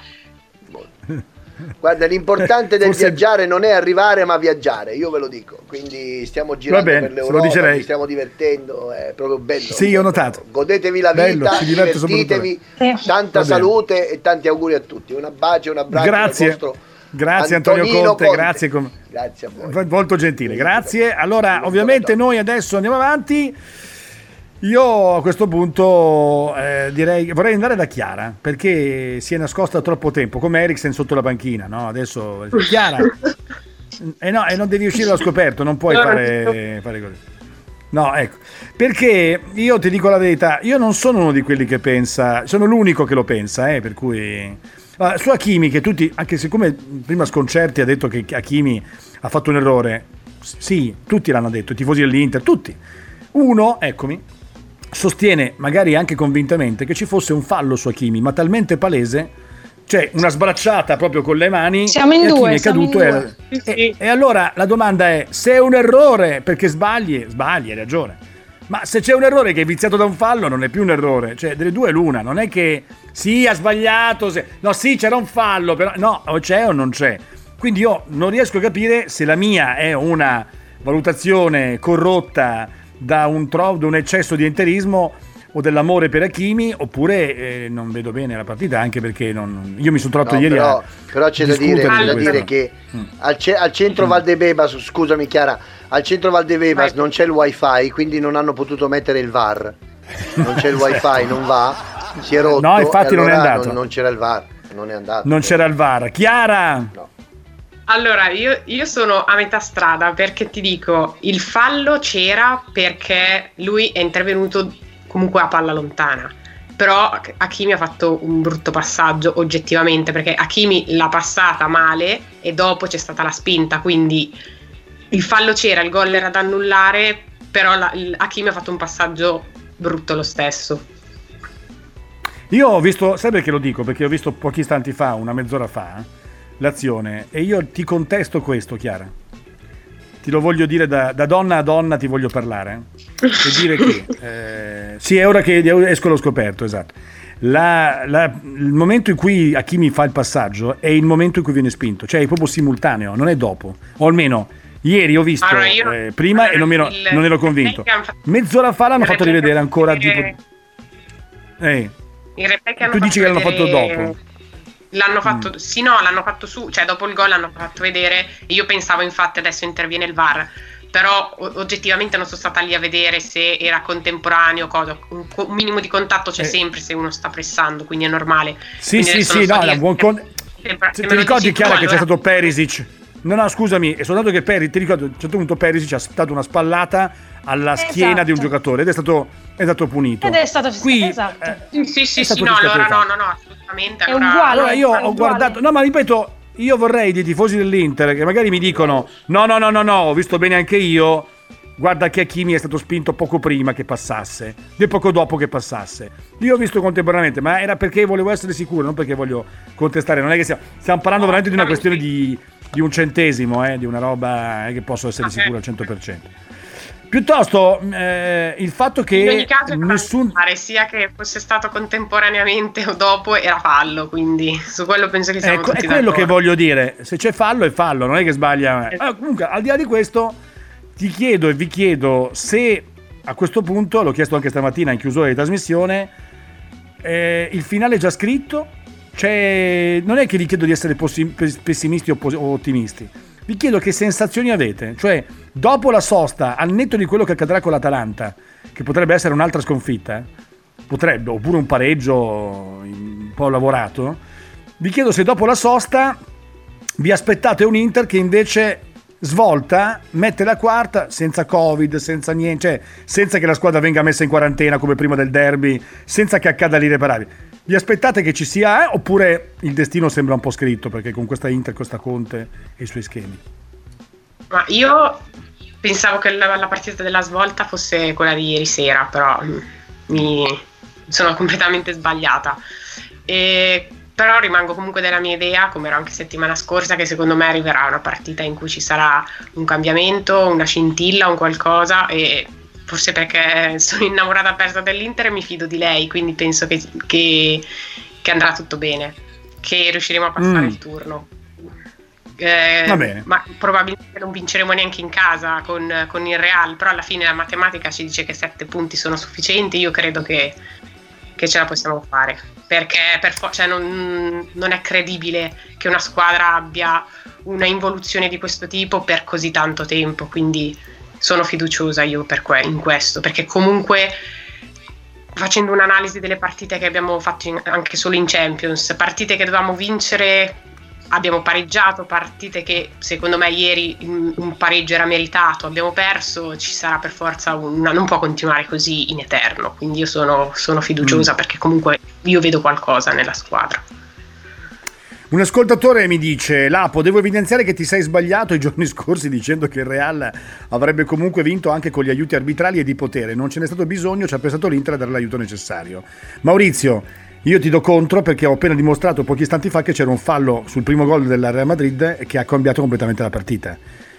Guarda, l'importante del Forse- viaggiare non è arrivare, ma viaggiare. Io ve lo dico. Quindi stiamo girando bene, per l'Europa, ci stiamo divertendo, è proprio bello. Sì, ho notato. Godetevi la Bello, vita, divertitevi, tanta salute e tanti auguri a tutti. Un abbraccio, un abbraccio Grazie. Grazie Antonio Antonino Conte, grazie Grazie a voi. Molto gentile, grazie. Allora, ovviamente noi adesso andiamo avanti. Io a questo punto eh, direi vorrei andare da Chiara perché si è nascosta troppo tempo come Eriksen sotto la panchina, no? Adesso Chiara e no, e non devi uscire allo scoperto, non puoi fare, fare così. No, ecco, perché io ti dico la verità, io non sono uno di quelli che pensa, sono l'unico che lo pensa, eh, per cui... Su Hakimi, che tutti, anche siccome prima Sconcerti ha detto che Hakimi ha fatto un errore, sì, tutti l'hanno detto, i tifosi dell'Inter, tutti. Uno, eccomi, sostiene, magari anche convintamente, che ci fosse un fallo su Hakimi, ma talmente palese, cioè una sbracciata proprio con le mani, Siamo in e due, è siamo caduto due. e- e, e allora la domanda è, se è un errore perché sbagli, sbagli, hai ragione. Ma se c'è un errore che è viziato da un fallo, non è più un errore. Cioè, delle due è l'una. Non è che sì, ha sbagliato. se- No, sì, c'era un fallo, però no, o c'è o non c'è. Quindi io non riesco a capire se la mia è una valutazione corrotta da un, tro- da un eccesso di enterismo o dell'amore per Hakimi, oppure eh, non vedo bene la partita, anche perché non- io mi sono trovato No, ieri però, a però c'è da dire, c'è da dire che Mm. al, ce- al centro Valdebebas, scusami Chiara, al centro Valdebebas Vai. non c'è il wifi, quindi non hanno potuto mettere il VAR. Non c'è il <laughs> wifi, non va, si è rotto. No, infatti e non è allora andato. Non, non c'era il VAR, non è andato. non c'era il VAR. Chiara! No. Allora, io, io sono a metà strada perché ti dico, il fallo c'era perché lui è intervenuto comunque a palla lontana. Però Hakimi ha fatto un brutto passaggio oggettivamente perché Hakimi l'ha passata male e dopo c'è stata la spinta, quindi il fallo c'era, il gol era da annullare, però la, ha fatto un passaggio brutto lo stesso. Io ho visto, sai perché lo dico? Perché ho visto pochi istanti fa, una mezz'ora fa, l'azione e io ti contesto questo, Chiara. Ti lo voglio dire da, da donna a donna, ti voglio parlare. eh, E dire che... <laughs> eh, sì, è ora che esco allo scoperto, esatto. La- la- il momento in cui Hakimi fa il passaggio è il momento in cui viene spinto, cioè è proprio simultaneo, non è dopo. O almeno ieri ho visto Allora, io- eh, prima e non, mi ero, il- non ero convinto. Mezz'ora fa l'hanno fatto rivedere ancora. vedere- Tipo, eh, Tu dici che l'hanno fatto dopo? L'hanno fatto, sì, no, l'hanno fatto su, cioè dopo il gol l'hanno fatto vedere. Io pensavo, infatti, adesso interviene il VAR. Però o- oggettivamente non sono stata lì a vedere se era contemporaneo, cosa. Un, co- un minimo di contatto c'è Eh. sempre se uno sta pressando, quindi è normale. Sì, Quindi sì, sì, no, era buon se- con... se- Ti, se ti ricordi dici tu, che c'è allora- stato Perisic? No, no, scusami, è soltanto che Perisic, ti ricordo, a un certo punto Perisic ha dato una spallata alla schiena di un Esatto. giocatore ed è stato, è stato punito. Ed è stato Qui, esatto. eh, Sì, sì, sì, no, allora no, no, no, assolutamente. È allora- uguale. Allora io ho uguale. guardato, no ma ripeto, io vorrei dei tifosi dell'Inter che magari mi dicono no no no no no, ho visto bene anche io, guarda che Hakimi è stato spinto poco prima che passasse, e poco dopo che passasse. Io ho visto contemporaneamente, ma era perché volevo essere sicuro, non perché voglio contestare, non è che stiamo, stiamo parlando veramente di una questione di, di un centesimo, eh, di una roba eh, che posso essere sicuro al 100%. Piuttosto eh, il fatto che In ogni caso, nessun... pare sia che fosse stato contemporaneamente o dopo, era fallo, quindi su quello penso che siamo Ecco, tutti è quello d'accordo. che voglio dire. Se c'è fallo, è fallo, non è che sbaglia. Allora, comunque, al di là di questo, ti chiedo e vi chiedo se a questo punto, l'ho chiesto anche stamattina in chiusura di trasmissione, eh, il finale è già scritto. C'è... Non è che vi chiedo di essere pessimisti o ottimisti. Vi chiedo che sensazioni avete. Cioè, dopo la sosta, al netto di quello che accadrà con l'Atalanta, che potrebbe essere un'altra sconfitta, eh, potrebbe, oppure un pareggio un po' lavorato, vi chiedo se dopo la sosta vi aspettate un Inter che invece svolta, mette la quarta senza Covid, senza niente, cioè senza che la squadra venga messa in quarantena come prima del derby, senza che accada l'irreparabile. Vi aspettate che ci sia eh? oppure il destino sembra un po' scritto perché con questa Inter, questa Conte e i suoi schemi? Ma io pensavo che la, la partita della svolta fosse quella di ieri sera, però mm, mi sono completamente sbagliata. E, però rimango comunque della mia idea, come ero anche settimana scorsa, che secondo me arriverà una partita in cui ci sarà un cambiamento, una scintilla, un qualcosa e forse perché sono innamorata persa dell'Inter e mi fido di lei, quindi penso che, che- che andrà tutto bene, che riusciremo a passare Mm. il turno. Eh, Va bene. ma probabilmente non vinceremo neanche in casa con, con il Real, però alla fine la matematica ci dice che sette punti sono sufficienti, io credo che, che ce la possiamo fare, perché per fo- cioè non, non è credibile che una squadra abbia una involuzione di questo tipo per così tanto tempo, quindi sono fiduciosa io que- in questo, perché comunque facendo un'analisi delle partite che abbiamo fatto in- anche solo in Champions, partite che dovevamo vincere abbiamo pareggiato, partite che secondo me ieri un un pareggio era meritato, abbiamo perso, ci sarà per forza una, non può continuare così in eterno, quindi io sono, sono fiduciosa perché comunque io vedo qualcosa nella squadra. Un ascoltatore mi dice: Lapo, devo evidenziare che ti sei sbagliato i giorni <laughs> scorsi dicendo che il Real avrebbe comunque vinto anche con gli aiuti arbitrali e di potere. Non ce n'è stato bisogno, ci ha pensato l'Inter a dare l'aiuto necessario. Maurizio, io ti do contro perché ho appena dimostrato pochi istanti fa che c'era un fallo sul primo gol del Real Madrid che ha cambiato completamente la partita.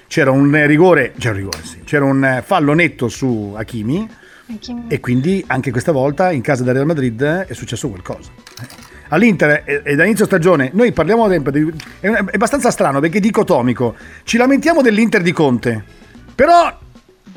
C'era un rigore, c'era un rigore, sì, c'era un fallo netto su Hakimi e quindi anche questa volta in casa del Real Madrid è successo qualcosa. All'Inter e e da inizio stagione noi parliamo sempre di, è, è abbastanza strano perché è dicotomico. Ci lamentiamo dell'Inter di Conte, però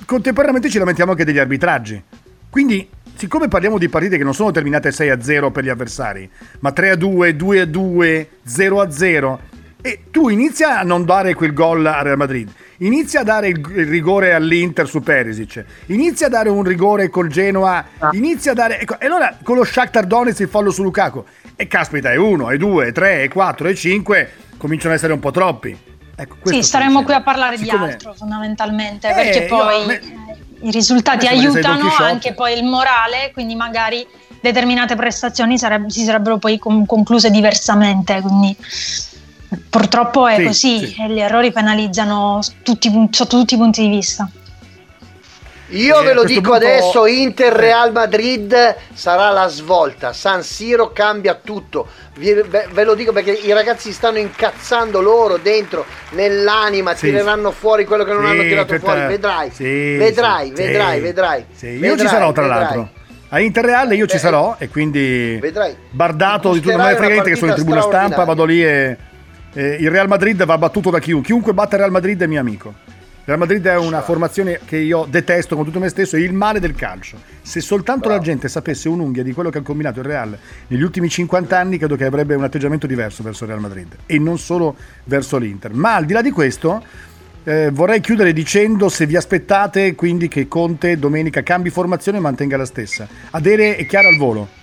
contemporaneamente ci lamentiamo anche degli arbitraggi. Quindi, siccome parliamo di partite che non sono terminate 6-0 per gli avversari, ma 3-2, 2-2, 0-0, e tu inizia a non dare quel gol al Real Madrid, inizia a dare il, rigore all'Inter su Perisic, inizia a dare un rigore col Genoa, inizia a dare... Ecco, e allora con lo Shakhtar Donetsk il fallo su Lukaku, e caspita, è 1, è 2, è 3, è 4, è 5, cominciano ad essere un po' troppi. Ecco, Sì, staremo dicendo. qui a parlare Siccome- di altro fondamentalmente, Eh, perché poi me- i risultati aiutano anche poi il morale, quindi magari determinate prestazioni sareb- si sarebbero poi con- concluse diversamente, quindi purtroppo è Sì, così sì. e gli errori penalizzano tutti, sotto tutti i punti di vista. Io Eh, ve lo dico punto- adesso, Inter Eh. Real Madrid sarà la svolta, San Siro cambia tutto, Vi- ve, ve lo dico perché i ragazzi stanno incazzando loro dentro, nell'anima, Sì, tireranno fuori quello che non Sì, hanno tirato tutta- fuori, vedrai, sì, vedrai, sì, vedrai, sì. vedrai. Sì, io vedrai, ci sarò tra vedrai. l'altro. A Interreal io ci Beh, sarò e quindi vedrai. bardato di tutto, non me frega niente che sono in tribuna stampa, vado lì e, e il Real Madrid va battuto da chiunque. Chiunque batte il Real Madrid è mio amico. Il Real Madrid è una formazione che io detesto con tutto me stesso, è il male del calcio. Se soltanto la gente sapesse un'unghia di quello che ha combinato il Real negli ultimi 50 anni, credo che avrebbe un atteggiamento diverso verso il Real Madrid e non solo verso l'Inter. Ma al di là di questo, eh, vorrei chiudere dicendo se vi aspettate quindi che Conte domenica cambi formazione e mantenga la stessa. Adere è chiara al volo.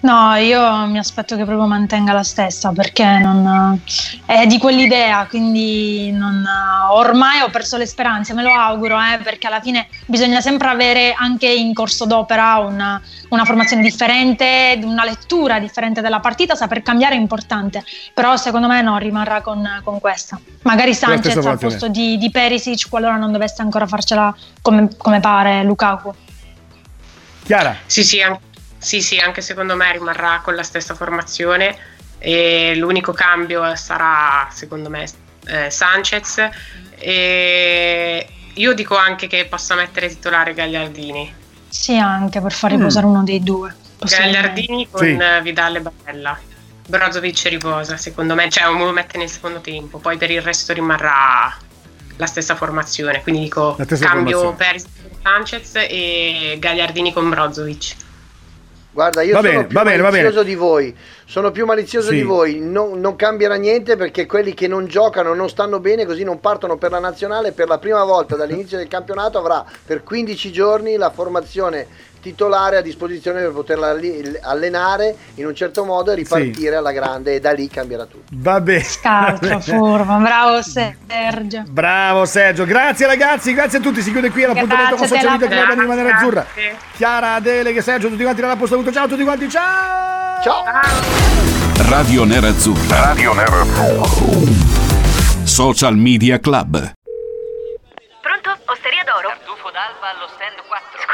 No, io mi aspetto che proprio mantenga la stessa perché non, è di quell'idea, quindi non- ormai ho perso le speranze, me lo auguro, eh, perché alla fine bisogna sempre avere anche in corso d'opera una, una formazione differente, una lettura differente della partita, saper cambiare è importante, però secondo me no, rimarrà con, con questa. Magari Sanchez al posto di, di Perisic qualora non dovesse ancora farcela come, come pare Lukaku. Chiara, Sì sì, an- sì, sì, anche secondo me rimarrà con la stessa formazione e l'unico cambio sarà secondo me eh, Sanchez e, io dico anche che possa mettere titolare Gagliardini. Sì, anche per far riposare uno dei due. Gagliardini con Sì. Vidal e Barella. Brozovic riposa, secondo me, cioè lo mette nel secondo tempo, poi per il resto rimarrà la stessa formazione, quindi dico cambio con Sanchez e Gagliardini con Brozovic. Guarda, io Va sono bene, più bene, malizioso di voi. Sono più malizioso Sì. di voi. Non, non cambierà niente perché quelli che non giocano non stanno bene, così non partono per la nazionale. Per la prima volta dall'inizio del campionato avrà per 15 giorni la formazione titolare a disposizione per poterla allenare in un certo modo e ripartire alla grande e da lì cambierà tutto. Va bene. Scaltro, <laughs> furbo, bravo Sergio. Bravo Sergio, grazie ragazzi, grazie a tutti. Si chiude qui l'appuntamento con Social Media Club Animale Grazie. Azzurra. Chiara, Adele, che Sergio, tutti quanti dalla posta saluto. Ciao a tutti quanti, ciao! Ciao! Radio Nerazzurra. Radio Nerazzurra. Social Media Club. Pronto? Osteria d'oro? Tartufo d'alba allo stand 4.